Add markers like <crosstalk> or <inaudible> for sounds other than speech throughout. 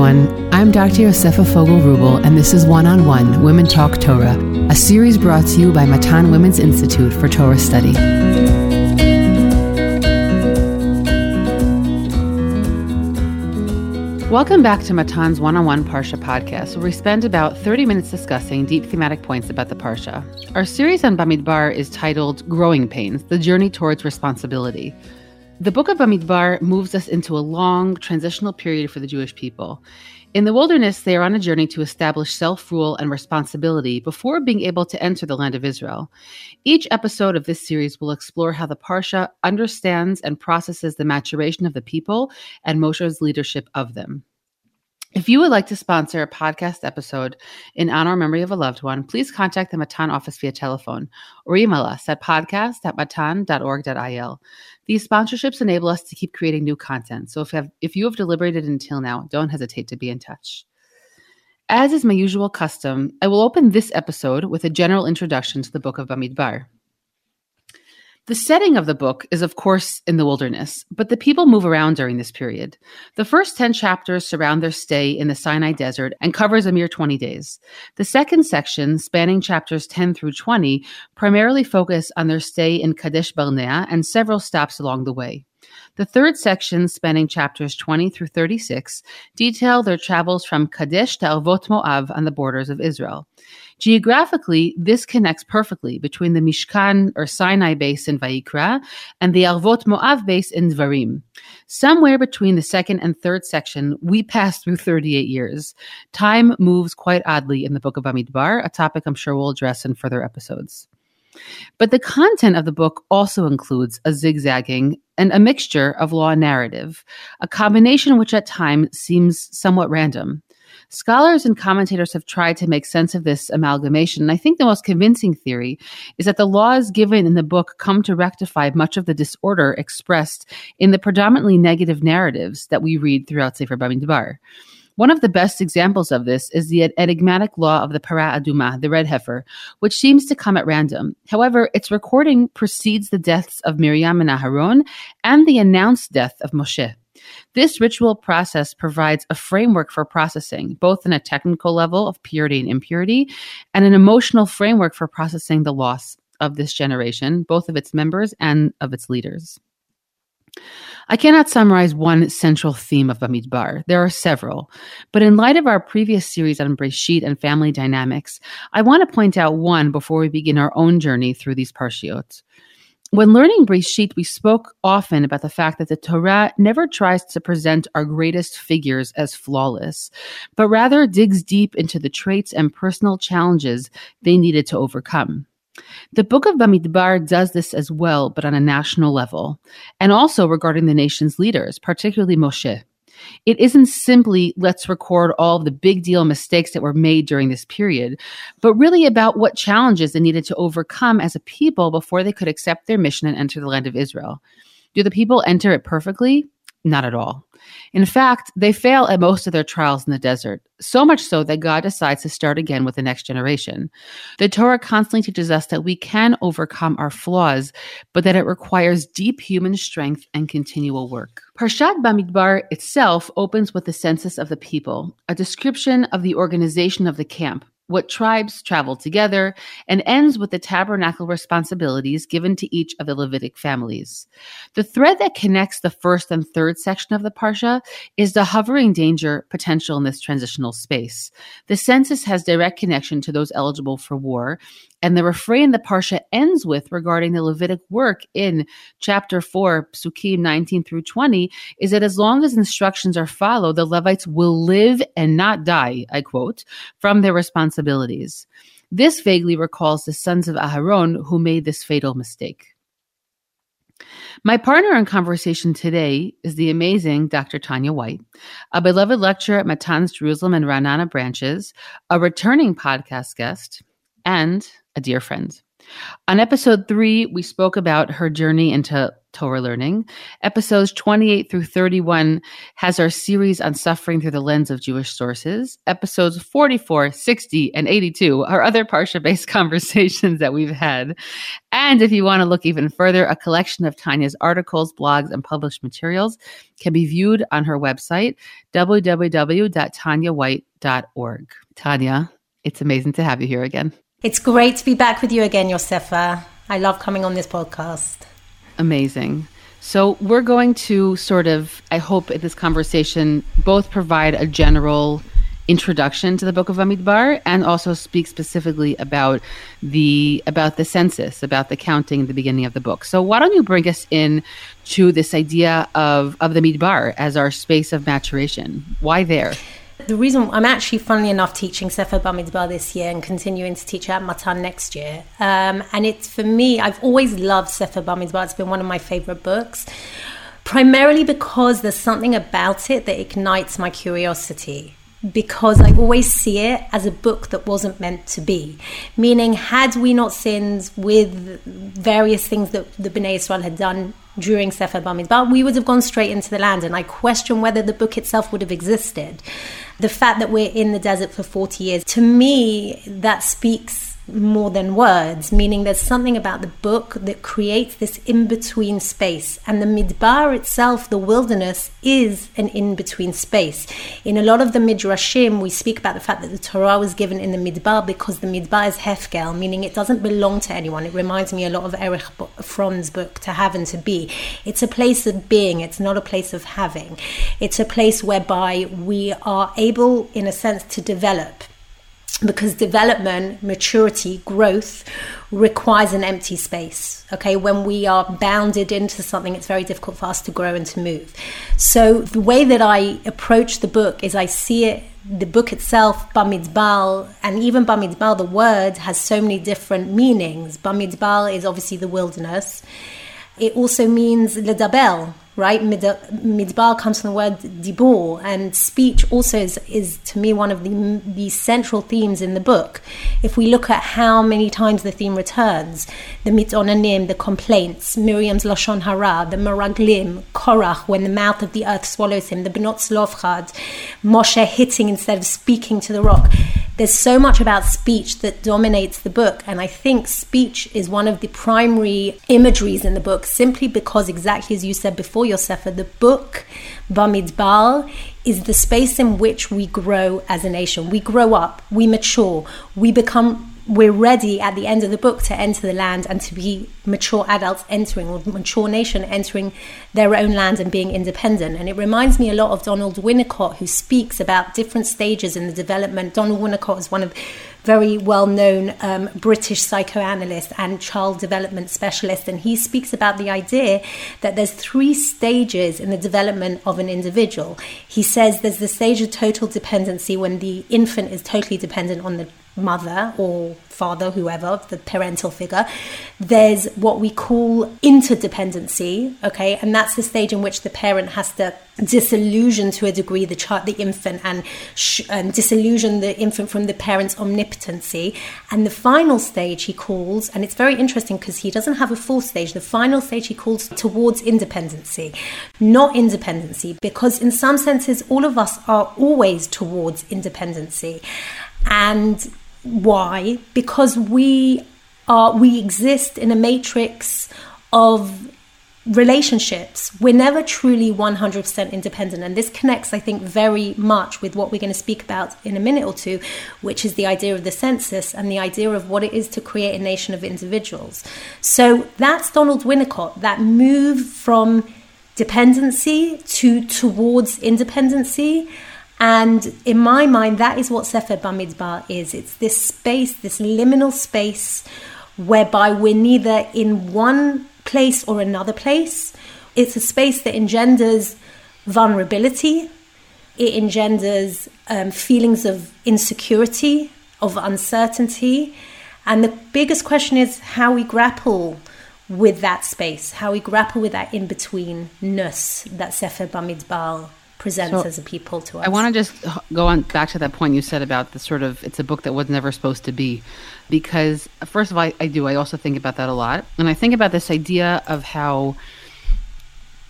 everyone. I'm Dr. Yosefa Fogel Rubel, and this is One on One Women Talk Torah, a series brought to you by Matan Women's Institute for Torah Study. Welcome back to Matan's One on One Parsha podcast, where we spend about 30 minutes discussing deep thematic points about the Parsha. Our series on Bamidbar is titled Growing Pains The Journey Towards Responsibility. The book of Bamidbar moves us into a long transitional period for the Jewish people. In the wilderness, they are on a journey to establish self rule and responsibility before being able to enter the land of Israel. Each episode of this series will explore how the Parsha understands and processes the maturation of the people and Moshe's leadership of them. If you would like to sponsor a podcast episode in honor or memory of a loved one, please contact the Matan office via telephone or email us at podcast at matan.org.il. These sponsorships enable us to keep creating new content. So if have, if you have deliberated until now, don't hesitate to be in touch. As is my usual custom, I will open this episode with a general introduction to the book of Bamidbar. The setting of the book is, of course, in the wilderness, but the people move around during this period. The first 10 chapters surround their stay in the Sinai desert and covers a mere 20 days. The second section, spanning chapters 10 through 20, primarily focus on their stay in Kadesh Barnea and several stops along the way. The third section, spanning chapters 20 through 36, detail their travels from Kadesh to Arvot Moav on the borders of Israel. Geographically, this connects perfectly between the Mishkan or Sinai base in Vaikra and the Arvot Moav base in Dvarim. Somewhere between the second and third section, we pass through 38 years. Time moves quite oddly in the book of Bamidbar, a topic I'm sure we'll address in further episodes. But the content of the book also includes a zigzagging and a mixture of law and narrative, a combination which at times seems somewhat random. Scholars and commentators have tried to make sense of this amalgamation, and I think the most convincing theory is that the laws given in the book come to rectify much of the disorder expressed in the predominantly negative narratives that we read throughout Sefer Bamidbar. One of the best examples of this is the enigmatic law of the Para Aduma, the red heifer, which seems to come at random. However, its recording precedes the deaths of Miriam and Aharon and the announced death of Moshe. This ritual process provides a framework for processing, both in a technical level of purity and impurity, and an emotional framework for processing the loss of this generation, both of its members and of its leaders. I cannot summarize one central theme of Bamidbar. There are several. But in light of our previous series on Breshit and family dynamics, I want to point out one before we begin our own journey through these parshiot. When learning Breshit, we spoke often about the fact that the Torah never tries to present our greatest figures as flawless, but rather digs deep into the traits and personal challenges they needed to overcome. The book of Bamidbar does this as well, but on a national level, and also regarding the nation's leaders, particularly Moshe. It isn't simply let's record all the big deal mistakes that were made during this period, but really about what challenges they needed to overcome as a people before they could accept their mission and enter the land of Israel. Do the people enter it perfectly? Not at all. In fact, they fail at most of their trials in the desert, so much so that God decides to start again with the next generation. The Torah constantly teaches us that we can overcome our flaws, but that it requires deep human strength and continual work. Parshat Bamidbar itself opens with the census of the people, a description of the organization of the camp, what tribes traveled together, and ends with the tabernacle responsibilities given to each of the Levitic families. The thread that connects the first and third section of the Parsha is the hovering danger potential in this transitional space. The census has direct connection to those eligible for war, and the refrain the Parsha ends with regarding the Levitic work in chapter 4, Psukim 19 through 20, is that as long as instructions are followed, the Levites will live and not die, I quote, from their responsibilities. This vaguely recalls the sons of Aharon who made this fatal mistake. My partner in conversation today is the amazing Dr. Tanya White, a beloved lecturer at Matan's Jerusalem and Ra'anana branches, a returning podcast guest, and a dear friend. On episode three, we spoke about her journey into Torah learning. Episodes 28 through 31 has our series on suffering through the lens of Jewish sources. Episodes 44, 60, and 82 are other Parsha based <laughs> conversations that we've had. And if you want to look even further, a collection of Tanya's articles, blogs, and published materials can be viewed on her website, www.tanyawhite.org. Tanya, it's amazing to have you here again. It's great to be back with you again, Yosefa. I love coming on this podcast. Amazing. So, we're going to sort of, I hope, in this conversation, both provide a general introduction to the book of Bamidbar and also speak specifically about the about the census, about the counting at the beginning of the book. So why don't you bring us in to this idea of of the Midbar as our space of maturation? Why there? The reason I'm actually, funnily enough, teaching Sefer Bamidbar this year and continuing to teach at Matan next year. Um, and it's for me, I've always loved Sefer Bamidbar. It's been one of my favorite books, primarily because there's something about it that ignites my curiosity because I always see it as a book that wasn't meant to be. Meaning, had we not sinned with various things that the Bnei Israel had done during Sefer Bamidbar, we would have gone straight into the land. And I question whether the book itself would have existed. The fact that we're in the desert for 40 years, to me, that speaks more than words, meaning there's something about the book that creates this in between space. And the Midbar itself, the wilderness, is an in between space. In a lot of the Midrashim, we speak about the fact that the Torah was given in the Midbar because the Midbar is Hefker, meaning it doesn't belong to anyone. It reminds me a lot of Erich Fromm's book, To Have and to Be. It's a place of being, it's not a place of having. It's a place whereby we are able, in a sense, to develop because development, maturity, growth requires an empty space. Okay, when we are bounded into something, it's very difficult for us to grow and to move. So, the way that I approach the book is I see it, the book itself, Bamidbar, and even Bamidbar, the word has so many different meanings. Bamidbar is obviously the wilderness. It also means ledabel, right? Midbar comes from the word dibor, and speech also is, is to me one of the, the central themes in the book. If we look at how many times the theme returns, the mitonanim, the complaints, Miriam's lashon hara, the meraglim, Korach, when the mouth of the earth swallows him, the benot zlofchad, Moshe hitting instead of speaking to the rock. There's so much about speech that dominates the book, and I think speech is one of the primary imageries in the book, simply because, exactly as you said before, Yosefa, the book Bamidbar is the space in which we grow as a nation. We grow up, we mature, we become we're ready at the end of the book to enter the land and to be mature adults entering or mature nation entering their own land and being independent. And it reminds me a lot of Donald Winnicott, who speaks about different stages in the development. Donald Winnicott is one of very well known um, British psychoanalyst and child development specialist. And he speaks about the idea that there's three stages in the development of an individual. He says there's the stage of total dependency when the infant is totally dependent on the mother or father, whoever, the parental figure. There's what we call interdependency, okay, and that's the stage in which the parent has to disillusion to a degree the child, the infant, and, sh- and disillusion the infant from the parent's omnipotency. And the final stage he calls, and it's very interesting because he doesn't have a full stage. The final stage he calls towards independency, not independency, because in some senses all of us are always towards independency. And why? Because we are we exist in a matrix of relationships. We're never truly 100% independent. And this connects, I think, very much with what we're going to speak about in a minute or two, which is the idea of the census and the idea of what it is to create a nation of individuals. So that's Donald Winnicott, that move from dependency to towards independency. And in my mind, that is what Sefer Bamidbar is. It's this space, this liminal space, whereby we're neither in one place or another place. It's a space that engenders vulnerability, it engenders um, feelings of insecurity, of uncertainty. And the biggest question is how we grapple with that space, how we grapple with that in betweenness that Sefer Bamidbar presents so as a people to us. I want to just go on back to that point you said about the sort of it's a book that was never supposed to be because first of all I, I do I also think about that a lot and I think about this idea of how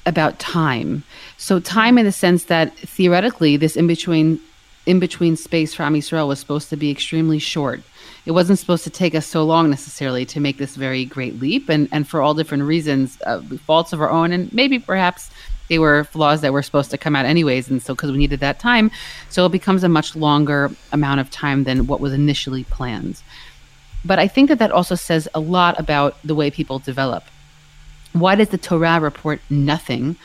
about time. So time in the sense that theoretically this in between in between space for Am Yisrael was supposed to be extremely short. It wasn't supposed to take us so long necessarily to make this very great leap, and and for all different reasons, uh, faults of our own, and maybe perhaps they were flaws that were supposed to come out anyways, and so because we needed that time, so it becomes a much longer amount of time than what was initially planned. But I think that that also says a lot about the way people develop. Why does the Torah report nothing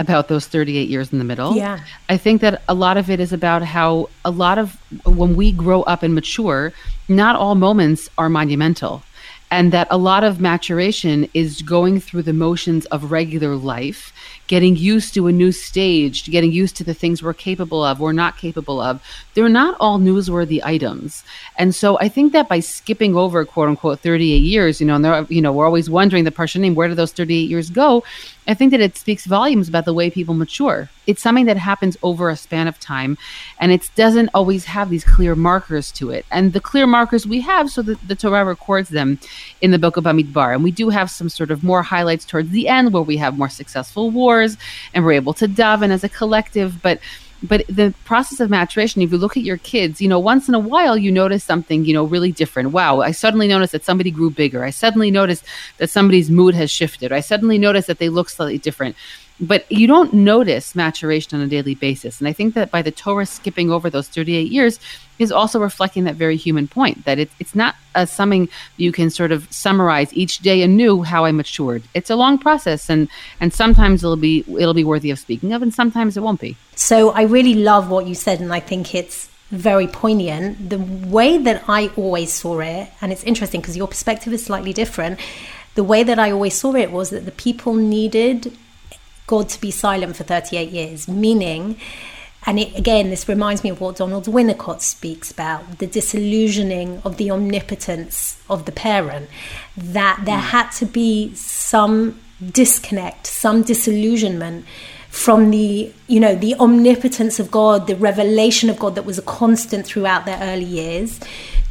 about those 38 years in the middle? Yeah. I think that a lot of it is about how a lot of when we grow up and mature, not all moments are monumental. And that a lot of maturation is going through the motions of regular life getting used to a new stage, getting used to the things we're capable of we're not capable of. They're not all newsworthy items. And so I think that by skipping over quote unquote 38 years, you know, and you know, we're always wondering the Parshanim, where do those 38 years go? I think that it speaks volumes about the way people mature. It's something that happens over a span of time, and it doesn't always have these clear markers to it. And the clear markers we have, so that the Torah records them in the book of Bamidbar. And we do have some sort of more highlights towards the end where we have more successful wars and we're able to daven as a collective. But but the process of maturation if you look at your kids you know once in a while you notice something you know really different wow i suddenly noticed that somebody grew bigger i suddenly noticed that somebody's mood has shifted i suddenly noticed that they look slightly different but you don't notice maturation on a daily basis. And I think that by the Torah skipping over those 38 years is also reflecting that very human point that it, it's not a, something you can sort of summarize each day anew how I matured. It's a long process, and and sometimes it'll be it'll be worthy of speaking of, and sometimes it won't be. So I really love what you said, and I think it's very poignant. The way that I always saw it, and it's interesting because your perspective is slightly different. The way that I always saw it was that the people needed God to be silent for 38 years, meaning, and it, again, this reminds me of what Donald Winnicott speaks about the disillusioning of the omnipotence of the parent, that there mm. had to be some disconnect, some disillusionment from the you know the omnipotence of God, the revelation of God that was a constant throughout their early years,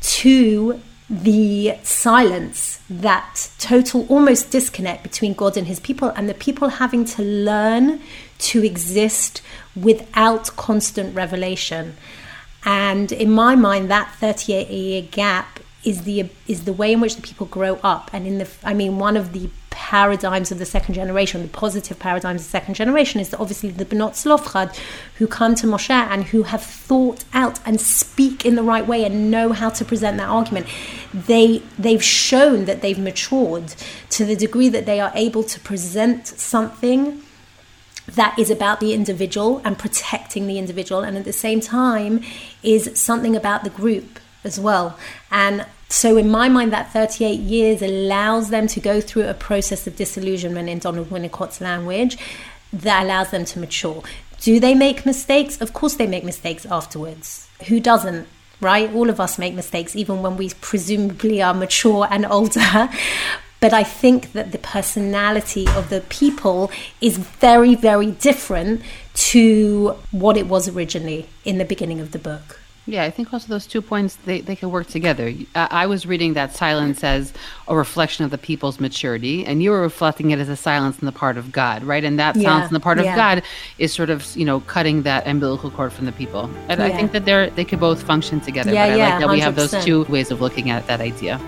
to the silence, that total almost disconnect between God and his people, and the people having to learn to exist without constant revelation. And in my mind, that 38 year gap is the is the way in which the people grow up and in the i mean one of the paradigms of the second generation the positive paradigms of the second generation is that obviously the Benot Tzlofchad who come to Moshe and who have thought out and speak in the right way and know how to present that argument they they've shown that they've matured to the degree that they are able to present something that is about the individual and protecting the individual and at the same time is something about the group as well. And so, in my mind, that 38 years allows them to go through a process of disillusionment in Donald Winnicott's language that allows them to mature. Do they make mistakes? Of course, they make mistakes afterwards. Who doesn't? Right? All of us make mistakes, even when we presumably are mature and older. <laughs> But I think that the personality of the people is very, very different to what it was originally in the beginning of the book. Yeah, I think also those two points they, they can work together. I, I was reading that silence as a reflection of the people's maturity, and you were reflecting it as a silence on the part of God, right? And that silence yeah, on the part of yeah. God is sort of you know cutting that umbilical cord from the people. And yeah. I think that they're they could both function together. Yeah, but I yeah, like that 100%. we have those two ways of looking at that idea.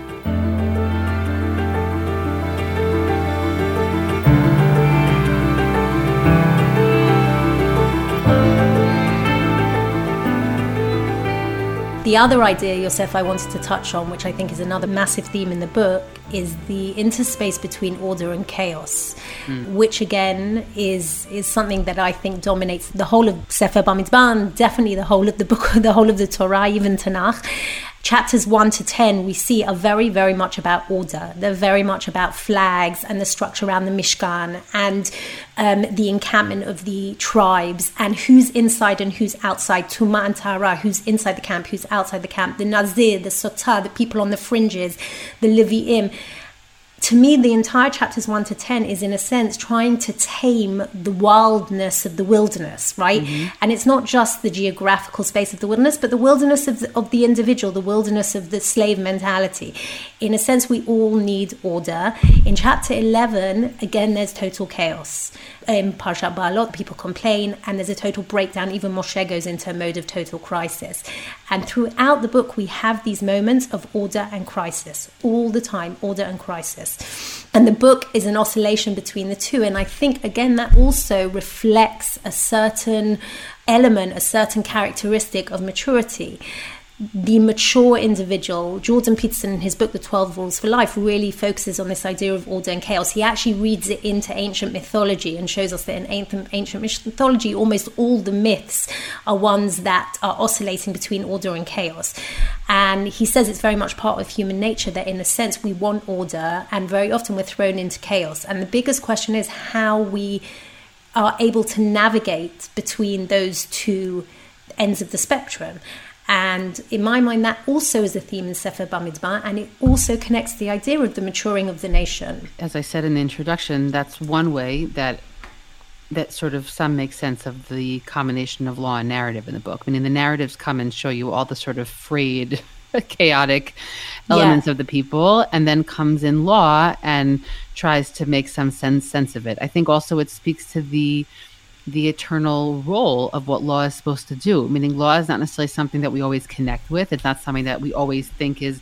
The other idea, Yosef, I wanted to touch on, which I think is another massive theme in the book, is the interspace between order and chaos, mm. which again is is something that I think dominates the whole of Sefer Bamidbar, definitely the whole of the book, <laughs> the whole of the Torah, even Tanakh chapters 1 to 10 we see are very very much about order. They're very much about flags and the structure around the mishkan and um, the encampment of the tribes and who's inside and who's outside. Tuma and tahara who's inside the camp who's outside the camp. The nazir the sotah the people on the fringes the leviim to me, the entire chapters 1 to 10 is, in a sense, trying to tame the wildness of the wilderness, right? Mm-hmm. And it's not just the geographical space of the wilderness, but the wilderness of the, of the individual, the wilderness of the slave mentality. In a sense, we all need order. In chapter 11, again, there's total chaos. In Parshat Baalot, people complain, and there's a total breakdown. Even Moshe goes into a mode of total crisis. And throughout the book, we have these moments of order and crisis all the time, order and crisis. And the book is an oscillation between the two. And I think, again, that also reflects a certain element, a certain characteristic of maturity the mature individual, Jordan Peterson, in his book, The 12 Rules for Life, really focuses on this idea of order and chaos. He actually reads it into ancient mythology and shows us that in ancient, ancient mythology, almost all the myths are ones that are oscillating between order and chaos. And he says it's very much part of human nature that, in a sense, we want order, and very often we're thrown into chaos. And the biggest question is how we are able to navigate between those two ends of the spectrum. And in my mind, that also is a theme in Sefer Bamidbar, and it also connects the idea of the maturing of the nation. As I said in the introduction, that's one way that that sort of some make sense of the combination of law and narrative in the book. I mean, the narratives come and show you all the sort of frayed, <laughs> chaotic elements yeah. of the people, and then comes in law and tries to make some sense sense of it. I think also it speaks to the the eternal role of what law is supposed to do. Meaning, law is not necessarily something that we always connect with. It's not something that we always think is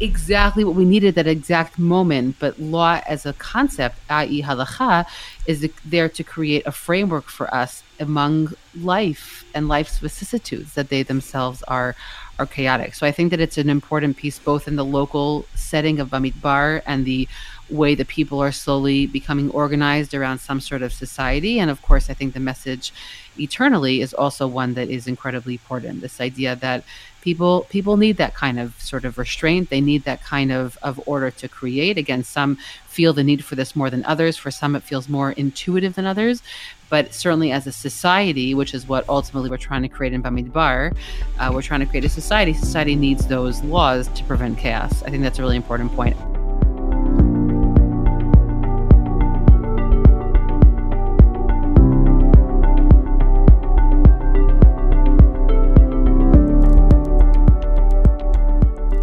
exactly what we needed at that exact moment. But law as a concept, i.e., halacha, is there to create a framework for us among life and life's vicissitudes that they themselves are are chaotic. So I think that it's an important piece both in the local setting of Bamidbar and the way that people are slowly becoming organized around some sort of society. And of course, I think the message eternally is also one that is incredibly important. This idea that people people need that kind of sort of restraint. They need that kind of, of order to create. Again, some feel the need for this more than others. For some, it feels more intuitive than others. But certainly, as a society, which is what ultimately we're trying to create in Bamidbar, uh, we're trying to create a society. Society needs those laws to prevent chaos. I think that's a really important point.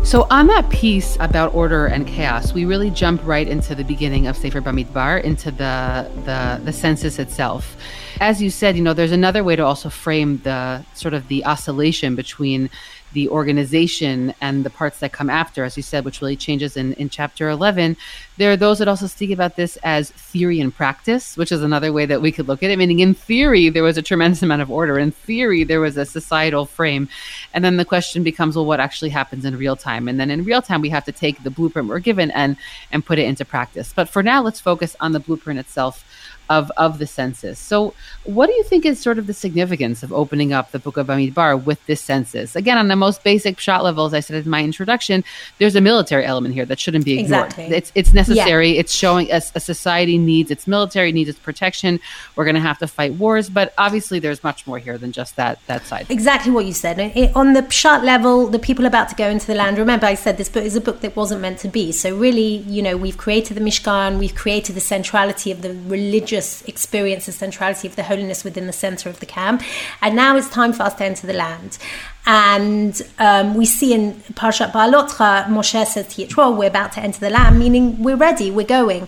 So, on that piece about order and chaos, we really jump right into the beginning of Sefer Bamidbar, into the, the the census itself. As you said, you know, there's another way to also frame the sort of the oscillation between the organization and the parts that come after, as you said, which really changes in, in chapter 11. There are those that also speak about this as theory and practice, which is another way that we could look at it. Meaning, in theory, there was a tremendous <laughs> amount of order. In theory, there was a societal frame. And then the question becomes, well, what actually happens in real time? And then in real time, we have to take the blueprint we're given and, and put it into practice. But for now, let's focus on the blueprint itself of of the census. So, what do you think is sort of the significance of opening up the Book of Bamidbar with this census? Again, on the most basic pshat level, as I said in my introduction, there's a military element here that shouldn't be ignored. Exactly. It's it's necessary. Yeah. It's showing us a society needs its military, needs its protection. We're going to have to fight wars, but obviously, there's much more here than just that that side. Exactly what you said. It, on the pshat level, the people about to go into the land. Remember, I said this book is a book that wasn't meant to be. So really, you know, we've created the Mishkan, we've created the centrality of the religious religious experience the centrality of the holiness within the center of the camp. And now it's time for us to enter the land. And um, we see in Parshat Baalotcha, Moshe says to Yitro, we're about to enter the land, meaning we're ready, we're going.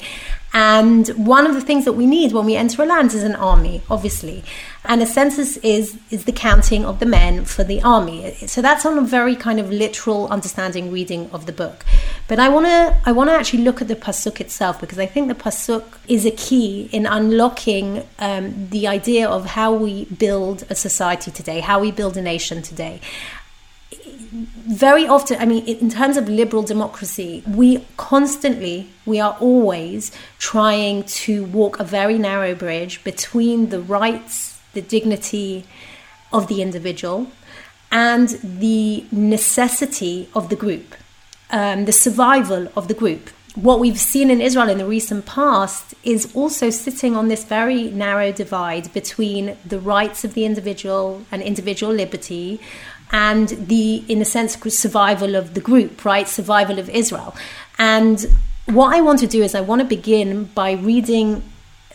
And one of the things that we need when we enter a land is an army, obviously. And a census is is the counting of the men for the army. So that's on a very kind of literal understanding reading of the book. But I wanna I wanna actually look at the pasuk itself because I think the pasuk is a key in unlocking um, the idea of how we build a society today, how we build a nation today very often, I mean, in terms of liberal democracy, we constantly, we are always trying to walk a very narrow bridge between the rights, the dignity of the individual, and the necessity of the group, um, the survival of the group. What we've seen in Israel in the recent past is also sitting on this very narrow divide between the rights of the individual and individual liberty and the, in a sense, survival of the group, right? Survival of Israel. And what I want to do is I want to begin by reading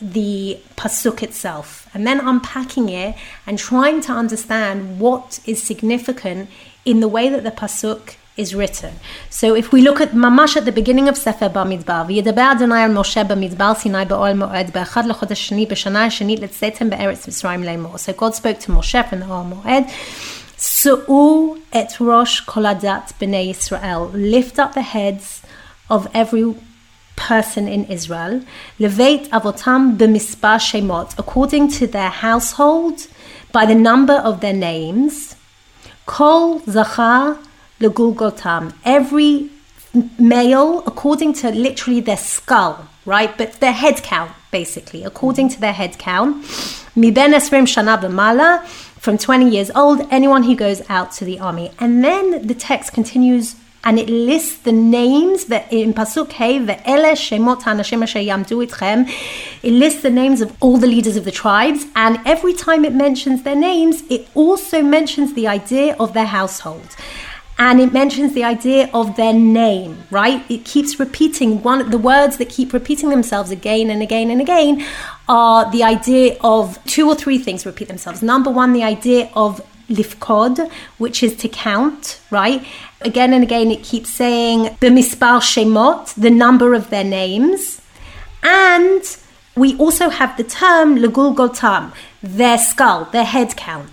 the pasuk itself and then unpacking it and trying to understand what is significant in the way that the pasuk is written. So if we look at mamash at the beginning of Sefer Bamidbar, וידבר Adonai על Moshe Bamidbar Sinai באוהל Moed Beachad לחודש שני בשנה השנית לצאתם BeEretz מצרים לאמור. So God spoke to Moshe from the Ohel Moed Sa'u et Rosh Koladat Bnei Israel. Lift up the heads of every person in Israel. Levate Avotam B'mispa Shemot, according to their household, by the number of their names. Kol Zachar Legulgotam. Every male, according to literally their skull, right? But their head count, basically, according to their head count. Miben Esrim Shana B'mala from 20 years old, anyone who goes out to the army. And then the text continues and it lists the names that in Pasuk Hey, Itchem. It lists the names of all the leaders of the tribes, and every time it mentions their names, it also mentions the idea of their household and it mentions the idea of their name right? It keeps repeating one the words that keep repeating themselves again and again and again are the idea of two or three things repeat themselves. Number one the idea of lifkod which is to count right? Again and again it keeps saying b'mispar shemot the number of their names. And we also have the term legulgotam their skull their head count.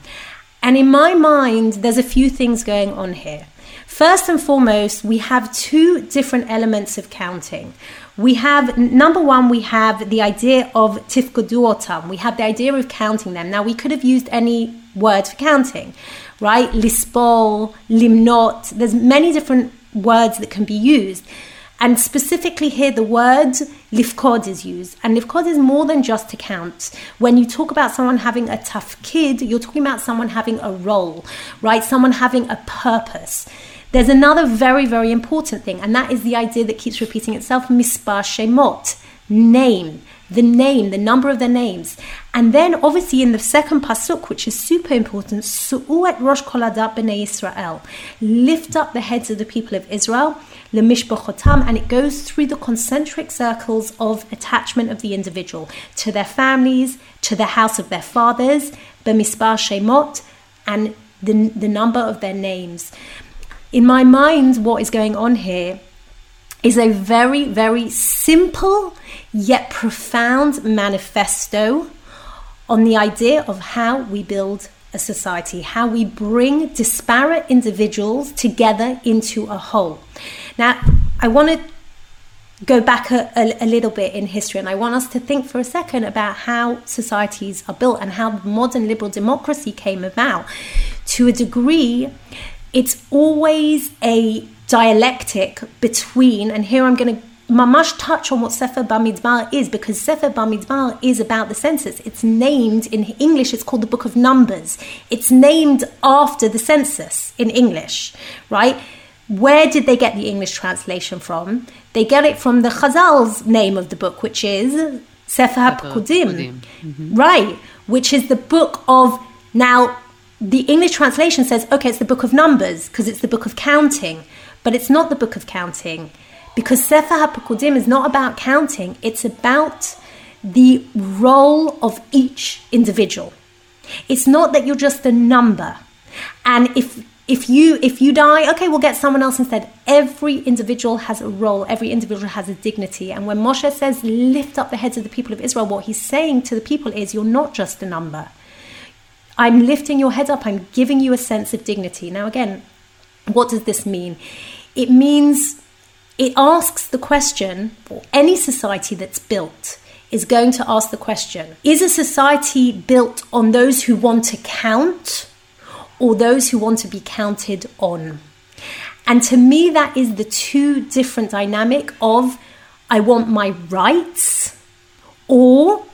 And in my mind there's a few things going on here First and foremost, we have two different elements of counting. We have number one, we have the idea of tifkuduotam. We have the idea of counting them. Now, we could have used any word for counting, right? Lispor, limnot. There's many different words that can be used. And specifically here, the word lifkod is used. And lifkod is more than just to count. When you talk about someone having a tafkid, you're talking about someone having a role, right? Someone having a purpose. There's another very, very important thing, and that is the idea that keeps repeating itself mispar shemot, name, the name, the number of their names. And then, obviously, in the second pasuk, which is super important, su'u'et rosh koladat b'nei Israel, lift up the heads of the people of Israel, lemishbachotam, and it goes through the concentric circles of attachment of the individual to their families, to the house of their fathers, b'mispar shemot, and the, the number of their names in my mind, what is going on here is a very, very simple yet profound manifesto on the idea of how we build a society, how we bring disparate individuals together into a whole. Now, I want to go back a, a, a, little bit in history and I want us to think for a second about how societies are built and how modern liberal democracy came about. To a degree, it's always a dialectic between, and here I'm going to mamash touch on what Sefer Bamidbar is because Sefer Bamidbar is about the census. It's named in English, it's called the Book of Numbers. It's named after the census in English, right? Where did they get the English translation from? They get it from the Chazal's name of the book, which is Sefer HaPekudim, mm-hmm. right? Which is the book of now the English translation says, okay, it's the book of Numbers because it's the book of counting, but it's not the book of counting because Sefer HaPekudim is not about counting, it's about the role of each individual. It's not that you're just a number. And if if you if you die, okay, we'll get someone else instead. Every individual has a role, every individual has a dignity. And when Moshe says lift up the heads of the people of Israel, what he's saying to the people is you're not just a number. I'm lifting your head up, I'm giving you a sense of dignity. Now, again, what does this mean? It means it asks the question, or any society that's built is going to ask the question Is a society built on those who want to count or those who want to be counted on? And to me, that is the two different dynamic of I want my rights or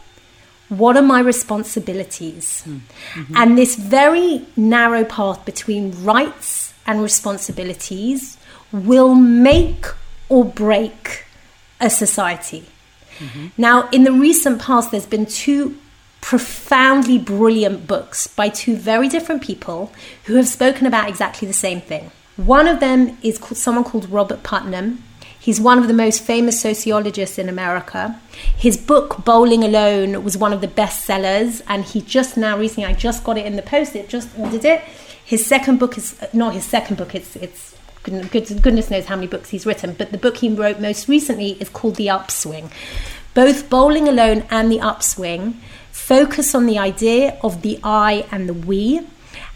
what are my responsibilities? Mm-hmm. And this very narrow path between rights and responsibilities will make or break a society. Mm-hmm. Now, in the recent past, there's been two profoundly brilliant books by two very different people who have spoken about exactly the same thing. One of them is called, someone called Robert Putnam. He's one of the most famous sociologists in America. His book, Bowling Alone, was one of the best sellers, and he just now recently, I just got it in the post, it just ordered it. His second book is not his second book, it's, it's goodness knows how many books he's written, but the book he wrote most recently is called The Upswing. Both Bowling Alone and The Upswing focus on the idea of the I and the we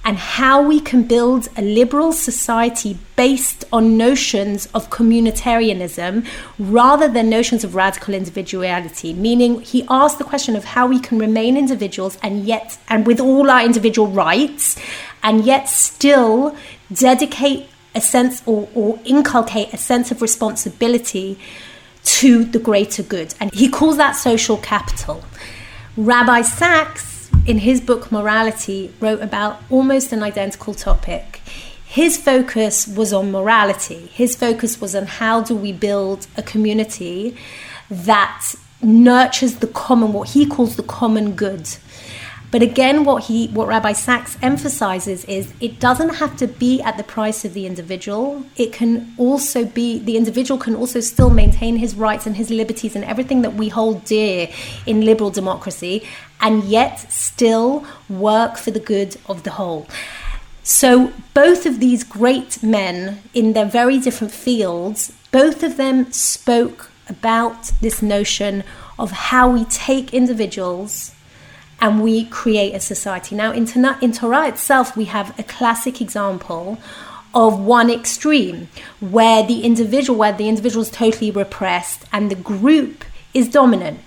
and how we can build a liberal society based on notions of communitarianism rather than notions of radical individuality. Meaning he asked the question of how we can remain individuals and yet and with all our individual rights and yet still dedicate a sense or, or inculcate a sense of responsibility to the greater good. And he calls that social capital. Rabbi Sacks in his book Morality, wrote about almost an identical topic. His focus was on morality. His focus was on how do we build a community that nurtures the common, what he calls the common good. But again, what he, what Rabbi Sacks emphasizes is it doesn't have to be at the price of the individual. It can also be the individual can also still maintain his rights and his liberties and everything that we hold dear in liberal democracy, and yet still work for the good of the whole. So, both of these great men in their very different fields, both of them spoke about this notion of how we take individuals and we create a society. Now, in, in Torah itself, we have a classic example of one extreme where the individual where the individual is totally repressed and the group is dominant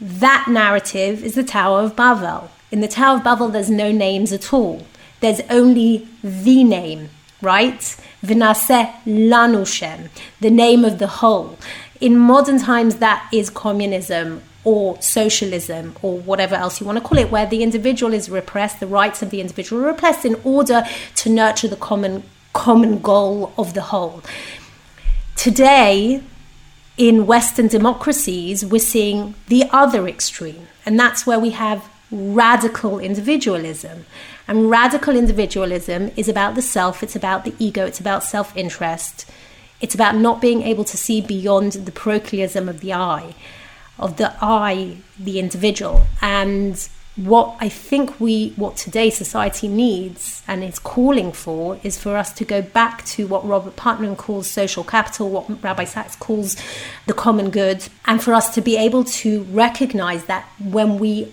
that narrative is the tower of babel. In the tower of babel there's no names at all. There's only the name right? Vinase lanushem the name of the whole. In modern times that is communism or socialism or whatever else you want to call it, where the individual is repressed, the rights of the individual are repressed in order to nurture the common common goal of the whole. Today, in Western democracies, we're seeing the other extreme, and that's where we have radical individualism. And radical individualism is about the self, it's about the ego, it's about self interest, it's about not being able to see beyond the parochialism of the I of the I, the individual. And what I think we, what today society needs and is calling for, is for us to go back to what Robert Putnam calls social capital, what Rabbi Sacks calls the common good, and for us to be able to recognize that when we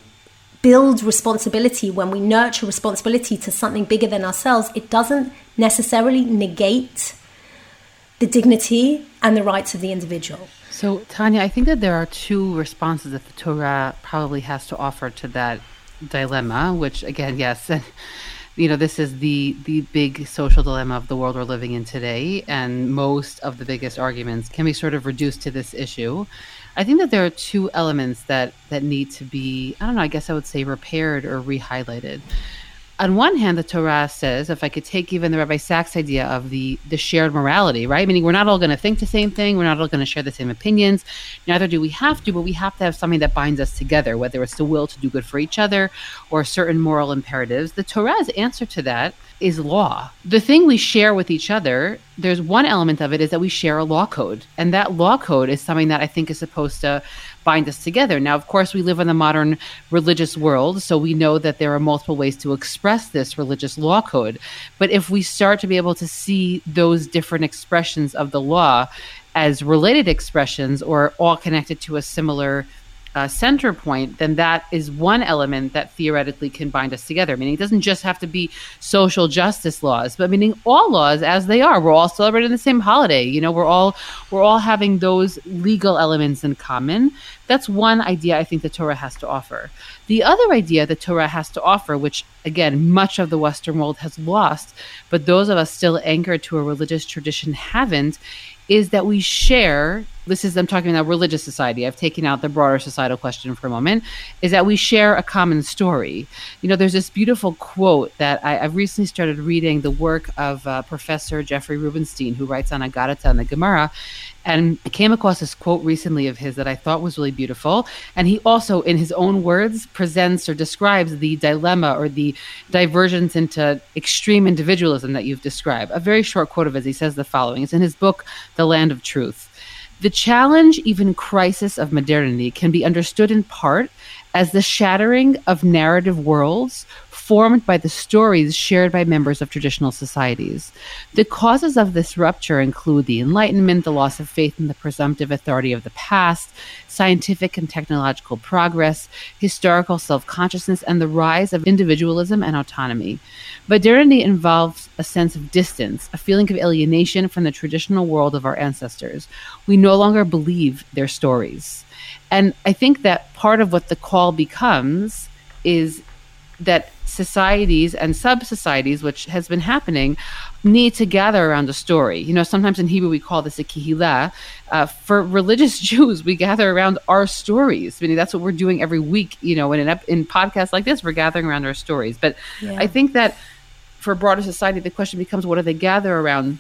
build responsibility, when we nurture responsibility to something bigger than ourselves, it doesn't necessarily negate the dignity and the rights of the individual. So, Tanya, I think that there are two responses that the Torah probably has to offer to that dilemma, which, again, yes, and <laughs> you know, this is the the big social dilemma of the world we're living in today, and most of the biggest arguments can be sort of reduced to this issue. I think that there are two elements that that need to be, I don't know, I guess I would say repaired or re-highlighted on one hand, the Torah says, if I could take even the Rabbi Sacks idea of the the shared morality, right? Meaning we're not all going to think the same thing, we're not all going to share the same opinions. Neither do we have to, but we have to have something that binds us together, whether it's the will to do good for each other or certain moral imperatives. The Torah's answer to that is law. The thing we share with each other, there's one element of it is that we share a law code, and that law code is something that I think is supposed to bind us together. Now, of course, we live in the modern religious world, so we know that there are multiple ways to express this religious law code. But if we start to be able to see those different expressions of the law as related expressions or all connected to a similar uh, center point, then that is one element that theoretically can bind us together. Meaning, it doesn't just have to be social justice laws, but meaning all laws as they are. We're all celebrating the same holiday. You know, we're all we're all having those legal elements in common. That's one idea I think the Torah has to offer. The other idea the Torah has to offer, which again much of the Western world has lost, but those of us still anchored to a religious tradition haven't, is that we share this is I'm talking about religious society. I've taken out the broader societal question for a moment. Is that we share a common story? You know, there's this beautiful quote that I, have recently started reading the work of uh, Professor Jeffrey Rubenstein, who writes on Agadata and the Gemara, and I came across this quote recently of his that I thought was really beautiful. And he also, in his own words, presents or describes the dilemma or the divergence into extreme individualism that you've described. A very short quote of his, he says the following. It's in his book, The Land of Truth. The challenge, even crisis of modernity, can be understood in part as the shattering of narrative worlds formed by the stories shared by members of traditional societies. The causes of this rupture include the Enlightenment, the loss of faith in the presumptive authority of the past, scientific and technological progress, historical self consciousness, and the rise of individualism and autonomy. Modernity involves a sense of distance, a feeling of alienation from the traditional world of our ancestors. We no longer believe their stories. And I think that part of what the call becomes is that societies and sub societies, which has been happening, need to gather around a story. You know, sometimes in Hebrew we call this a kihila. Uh, for religious <laughs> Jews, we gather around our stories. I mean, that's what we're doing every week. You know, in an ep- in podcasts like this, we're gathering around our stories. But yeah. I think that for broader society, the question becomes: What do they gather around?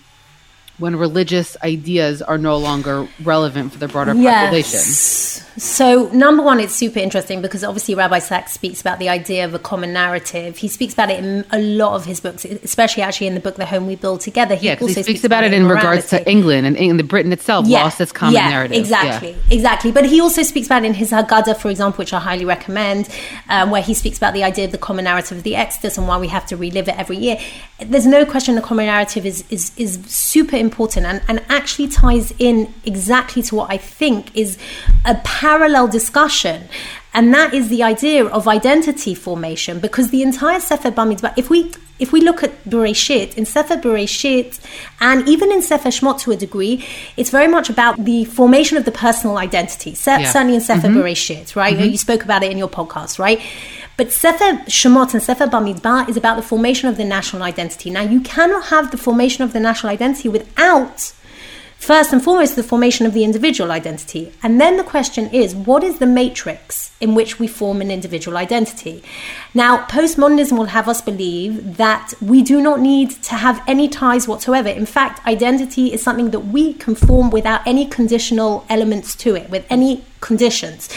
When religious ideas are no longer relevant for the broader population? Yes. So, number one, it's super interesting because obviously Rabbi Sacks speaks about the idea of a common narrative. He speaks about it in a lot of his books, especially actually in the book The Home We Build Together. He yeah, also he speaks, speaks about, about, it in regards to England and England, Britain itself yeah. lost its common yeah, narrative. Exactly, yeah. exactly. But he also speaks about it in his Haggadah, for example, which I highly recommend, um, where he speaks about the idea of the common narrative of the Exodus and why we have to relive it every year. There's no question the common narrative is is, is super important and, and actually ties in exactly to what I think is a parallel discussion. And that is the idea of identity formation, because the entire Sefer Bamidbar, if we if we look at Bereshit, in Sefer Bereshit, and even in Sefer Shmot to a degree, it's very much about the formation of the personal identity. yeah. Certainly in Sefer mm-hmm. Bereshit, right? Mm-hmm. You spoke about it in your podcast, right? But Sefer Shemot and Sefer Bamidbar is about the formation of the national identity. Now, you cannot have the formation of the national identity without First and foremost, the formation of the individual identity. And then the question is what is the matrix in which we form an individual identity? Now, postmodernism will have us believe that we do not need to have any ties whatsoever. In fact, identity is something that we can form without any conditional elements to it, with any conditions.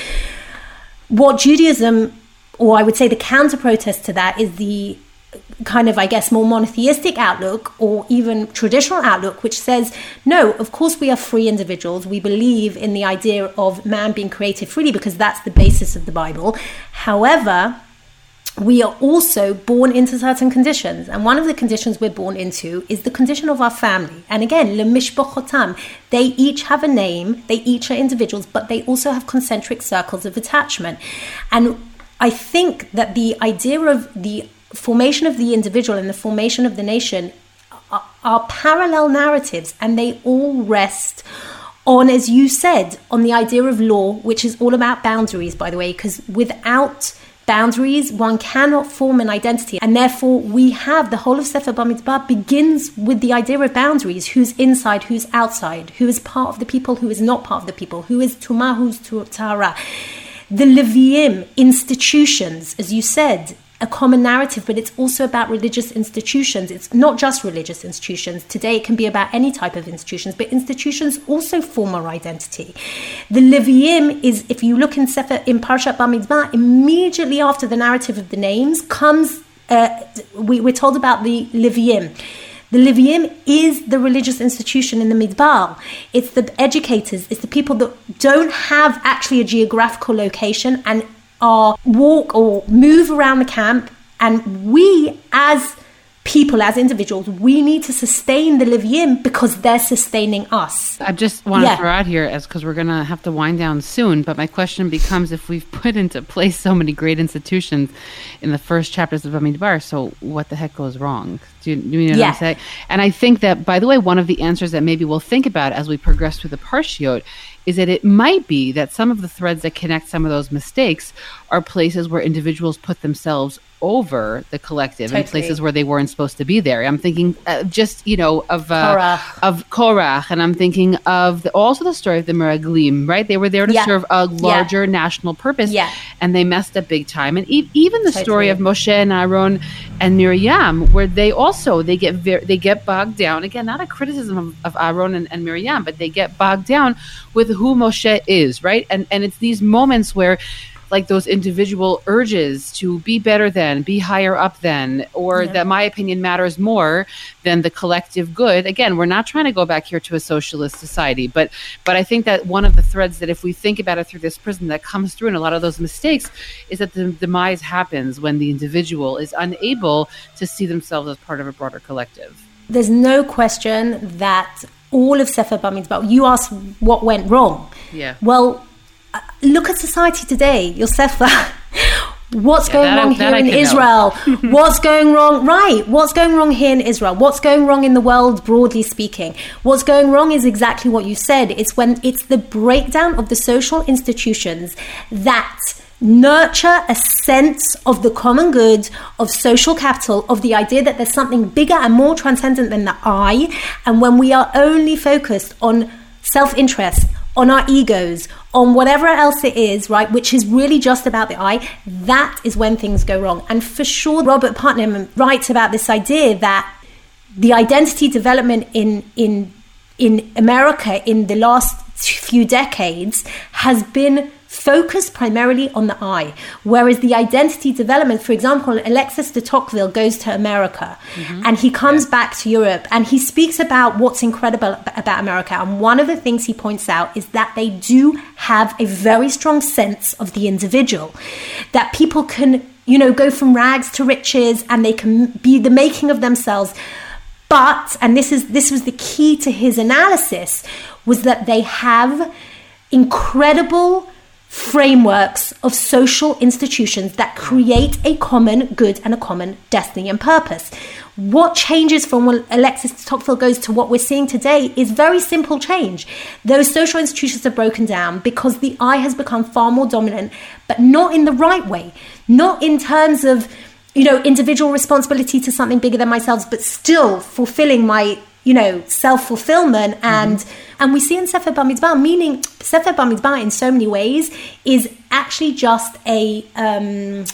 What Judaism, or I would say the counter protest to that, is the kind of, I guess, more monotheistic outlook or even traditional outlook, which says, no, of course we are free individuals. We believe in the idea of man being created freely because that's the basis of the Bible. However, we are also born into certain conditions. And one of the conditions we're born into is the condition of our family. And again, le mishpachotam, they each have a name, they each are individuals, but they also have concentric circles of attachment. And I think that the idea of the formation of the individual and the formation of the nation are, are parallel narratives and they all rest on, as you said, on the idea of law, which is all about boundaries, by the way, because without boundaries, one cannot form an identity. And therefore, we have the whole of Sefer Bamidbar begins with the idea of boundaries who's inside, who's outside, who is part of the people, who is not part of the people, who is Tuma, who's Tahara. The Leviim, institutions, as you said, a common narrative, but it's also about religious institutions. It's not just religious institutions. Today, it can be about any type of institutions, but institutions also form our identity. The Leviim is, if you look in Sefer in Parshat Bamidbar, immediately after the narrative of the names comes. Uh, we, we're told about the Leviim. The Leviim is the religious institution in the Midbar. It's the educators, it's the people that don't have actually a geographical location and are walk or move around the camp and we as people as individuals we need to sustain the Leviim because they're sustaining us i just want to yeah. throw out here as because we're going to have to wind down soon but my question becomes if we've put into place so many great institutions in the first chapters of Bamidbar, so what the heck goes wrong do you, do you know yeah. what i'm saying and i think that by the way one of the answers that maybe we'll think about as we progress through the parshiot is that it might be that some of the threads that connect some of those mistakes are places where individuals put themselves over the collective totally. in places where they weren't supposed to be there. I'm thinking uh, just you know of uh, of Korach, and I'm thinking of the, also the story of the Meraglim. Right, they were there to yeah. serve a larger yeah. national purpose, yeah. and they messed up big time. And e- even the totally. story of Moshe and Aaron and Miriam, where they also they get ver- they get bogged down. Again, not a criticism of, of Aaron and, and Miriam, but they get bogged down with who Moshe is. Right, and and it's these moments where like those individual urges to be better than, be higher up than, or yeah. that my opinion matters more than the collective good. Again, we're not trying to go back here to a socialist society, but but I think that one of the threads that if we think about it through this prism that comes through in a lot of those mistakes is that the demise happens when the individual is unable to see themselves as part of a broader collective. There's no question that all of Sefer Bamidbar, you asked what went wrong. Yeah. Well, look at society today. Your Sefer. <laughs> What's yeah, going wrong here in Israel? <laughs> What's going wrong? Right. What's going wrong here in Israel? What's going wrong in the world, broadly speaking? What's going wrong is exactly what you said. It's when it's the breakdown of the social institutions that nurture a sense of the common good, of social capital, of the idea that there's something bigger and more transcendent than the I. And when we are only focused on self interest, on our egos, on whatever else it is, right, which is really just about the I, that is when things go wrong. And for sure, Robert Putnam writes about this idea that the identity development in, in, in America in the last few decades has been focused primarily on the I. Whereas the identity development, for example, Alexis de Tocqueville goes to America mm-hmm. and he comes yeah. back to Europe and he speaks about what's incredible about America. And one of the things he points out is that they do have a very strong sense of the individual, that people can, you know, go from rags to riches and they can be the making of themselves. But, and this is this was the key to his analysis, was that they have incredible frameworks of social institutions that mm. create a common good and a common destiny and purpose. What changes from when Alexis Tocqueville goes to what we're seeing today is very simple change. Those social institutions have broken down because the I has become far more dominant, but not in the right way, not in terms of you know individual responsibility to something bigger than myself, but still fulfilling my you know, self fulfillment and mm-hmm. and we see in Sefer Bamidbar, meaning Sefer Bamidbar in so many ways is actually just a um,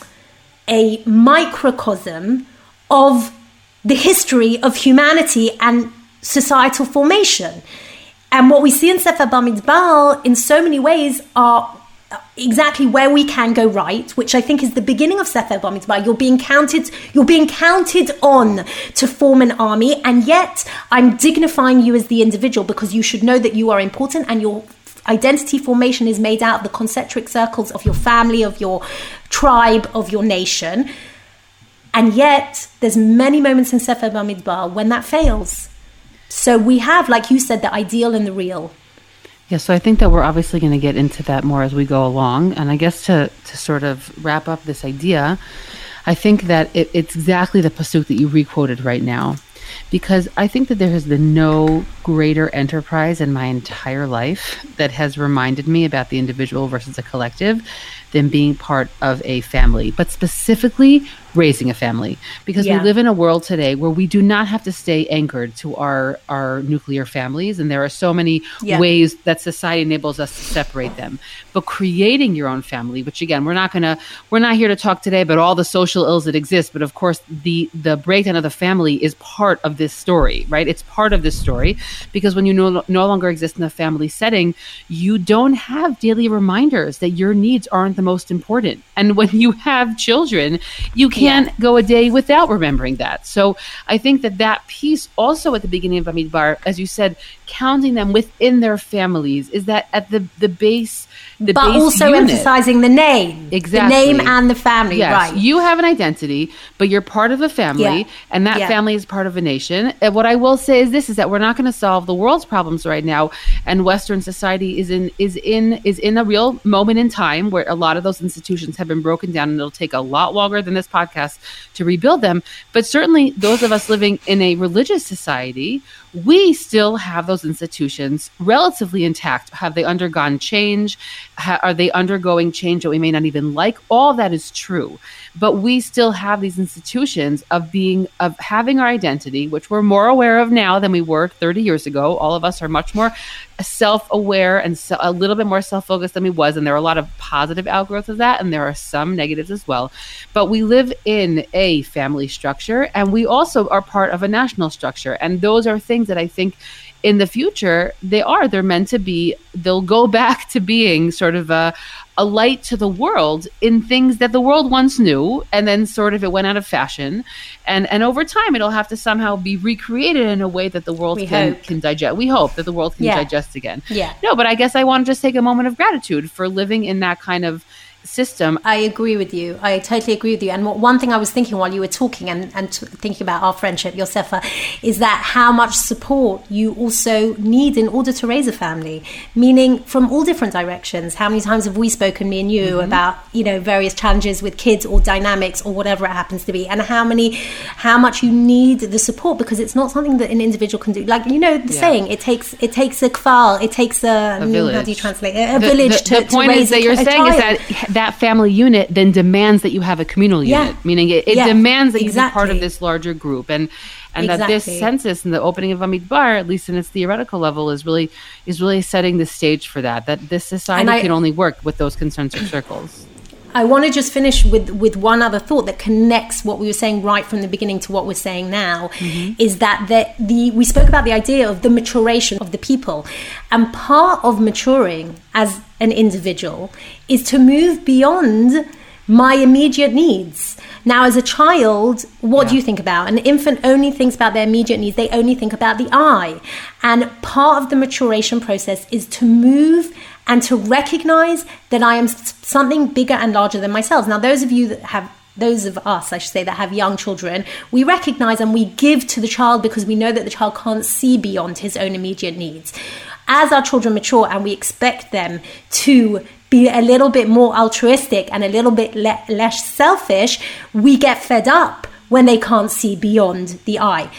a microcosm of the history of humanity and societal formation. And what we see in Sefer Bamidbar in so many ways are exactly where we can go right, which I think is the beginning of Sefer Bamidbar. You're being counted, you're being counted on to form an army, and yet I'm dignifying you as the individual because you should know that you are important and your identity formation is made out of the concentric circles of your family, of your tribe, of your nation. And yet, there's many moments in Sefer Bamidbar when that fails. So we have, like you said, the ideal and the real. Yeah, so I think that we're obviously going to get into that more as we go along. And I guess to, to sort of wrap up this idea, I think that it, it's exactly the pasuk that you requoted right now. Because I think that there has been no greater enterprise in my entire life that has reminded me about the individual versus the collective than being part of a family, but specifically raising a family. Because yeah. we live in a world today where we do not have to stay anchored to our our nuclear families. And there are so many yeah. ways that society enables us to separate them. But creating your own family which again we're not going to we're not here to talk today about all the social ills that exist. But of course the the breakdown of the family is part of this story right? It's part of this story. Because when you no, no longer exist in a family setting you don't have daily reminders that your needs aren't the most important. And when you have children you can't can't yeah. go a day without remembering that. So I think that that piece also at the beginning of Bamidbar, as you said, counting them within their families is that at the the base the but also unit. emphasizing the name exactly the name and the family yes. right you have an identity but you're part of a family yeah. and that yeah. family is part of a nation and what i will say is this is that we're not going to solve the world's problems right now and western society is in is in is in a real moment in time where a lot of those institutions have been broken down and it'll take a lot longer than this podcast to rebuild them but certainly those of us living in a religious society we still have those institutions relatively intact. Have they undergone change? Ha- are they undergoing change that we may not even like? All that is true but we still have these institutions of being of having our identity which we're more aware of now than we were 30 years ago. All of us are much more self-aware and so, a little bit more self-focused than we was and there are a lot of positive outgrowth of that and there are some negatives as well. But we live in a family structure and we also are part of a national structure and those are things that i think in the future they are. They're meant to be they'll go <laughs> back to being sort of a a light to the world in things that the world once knew and then sort of it went out of fashion and and over time it'll have to somehow be recreated in a way that the world We can hope. can digest we hope that the world can Yeah. digest again Yeah. no but i guess i want to just take a moment of gratitude for living in that kind of system I agree with you. I totally agree with you. And what, one thing I was thinking while you were talking and, and t- thinking about our friendship, Yosefa, is that how much support you also need in order to raise a family, meaning from all different directions. How many times have we spoken, me and you, mm-hmm. about you know various challenges with kids or dynamics or whatever it happens to be, and how many, how much you need the support because it's not something that an individual can do. Like you know the Yeah. saying, it takes it takes a kfar, it takes a, a mm, How do village. you translate it? A The- village the, to, the point to raise is that a, you're saying is child. that that family unit then demands that you have a communal Yeah. unit, meaning it, it Yeah, demands that you be part of this larger group, and and that this census and the opening of Bamidbar, at least in its theoretical level, is really is really setting the stage for that. That this society I- can only work with those concentric circles. I want to just finish with with one other thought that connects what we were saying right from the beginning to what we're saying now mm-hmm. is that the, the we spoke about the idea of the maturation of the people and part of maturing as an individual is to move beyond my immediate needs. Now, as a child, what do you think about? An infant only thinks about their immediate needs. They only think about the I. And part of the maturation process is to move and to recognize that I am something bigger and larger than myself. Now, those of you that have those of us, I should say, that have young children, we recognize and we give to the child because we know that the child can't see beyond his own immediate needs. As our children mature and we expect them to be a little bit more altruistic and a little bit le- less selfish, we get fed up when they can't see beyond the eye.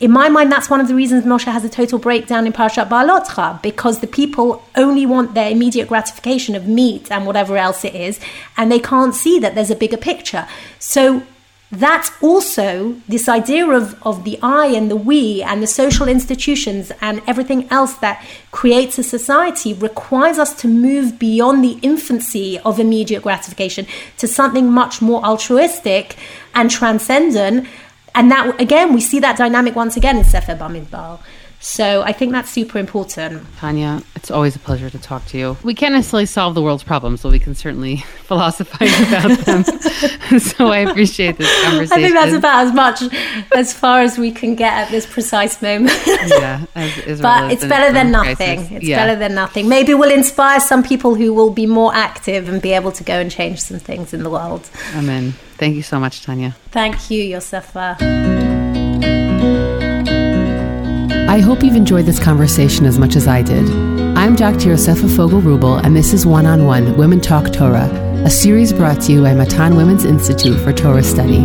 In my mind, that's one of the reasons Moshe has a total breakdown in Parashat Beha'alotcha, because the people only want their immediate gratification of meat and whatever else it is, and they can't see that there's a bigger picture. So that's also this idea of, of the I and the we and the social institutions and everything else that creates a society requires us to move beyond the infancy of immediate gratification to something much more altruistic and transcendent. And that, again, we see that dynamic once again in Sefer Bamidbar. So I think that's super important. Tanya, it's always a pleasure to talk to you. We can't necessarily solve the world's problems, but we can certainly <laughs> philosophize about them. <laughs> so I appreciate this conversation. I think that's about as much as far as we can get at this precise moment. <laughs> yeah, as but it's better than nothing. crisis. It's Yeah. better than nothing. Maybe we'll inspire some people who will be more active and be able to go and change some things in the world. Amen. Thank you so much, Tanya. Thank you, Yosefa. I hope you've enjoyed this conversation as much as I did. I'm Dr. Yosefa Fogel Rubel, and this is One on One Women Talk Torah, a series brought to you by Matan Women's Institute for Torah Study.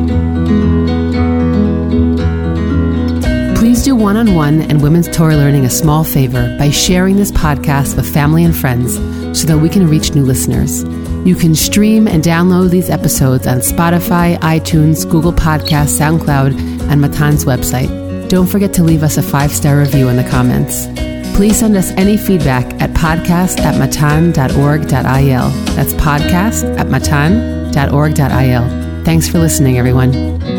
Please do one on one and women's Torah learning a small favor by sharing this podcast with family and friends so that we can reach new listeners. You can stream and download these episodes on Spotify, iTunes, Google Podcasts, SoundCloud, and Matan's website. Don't forget to leave us a five star review in the comments. Please send us any feedback at podcast at matan.org.il. That's podcast at matan.org.il. Thanks for listening, everyone.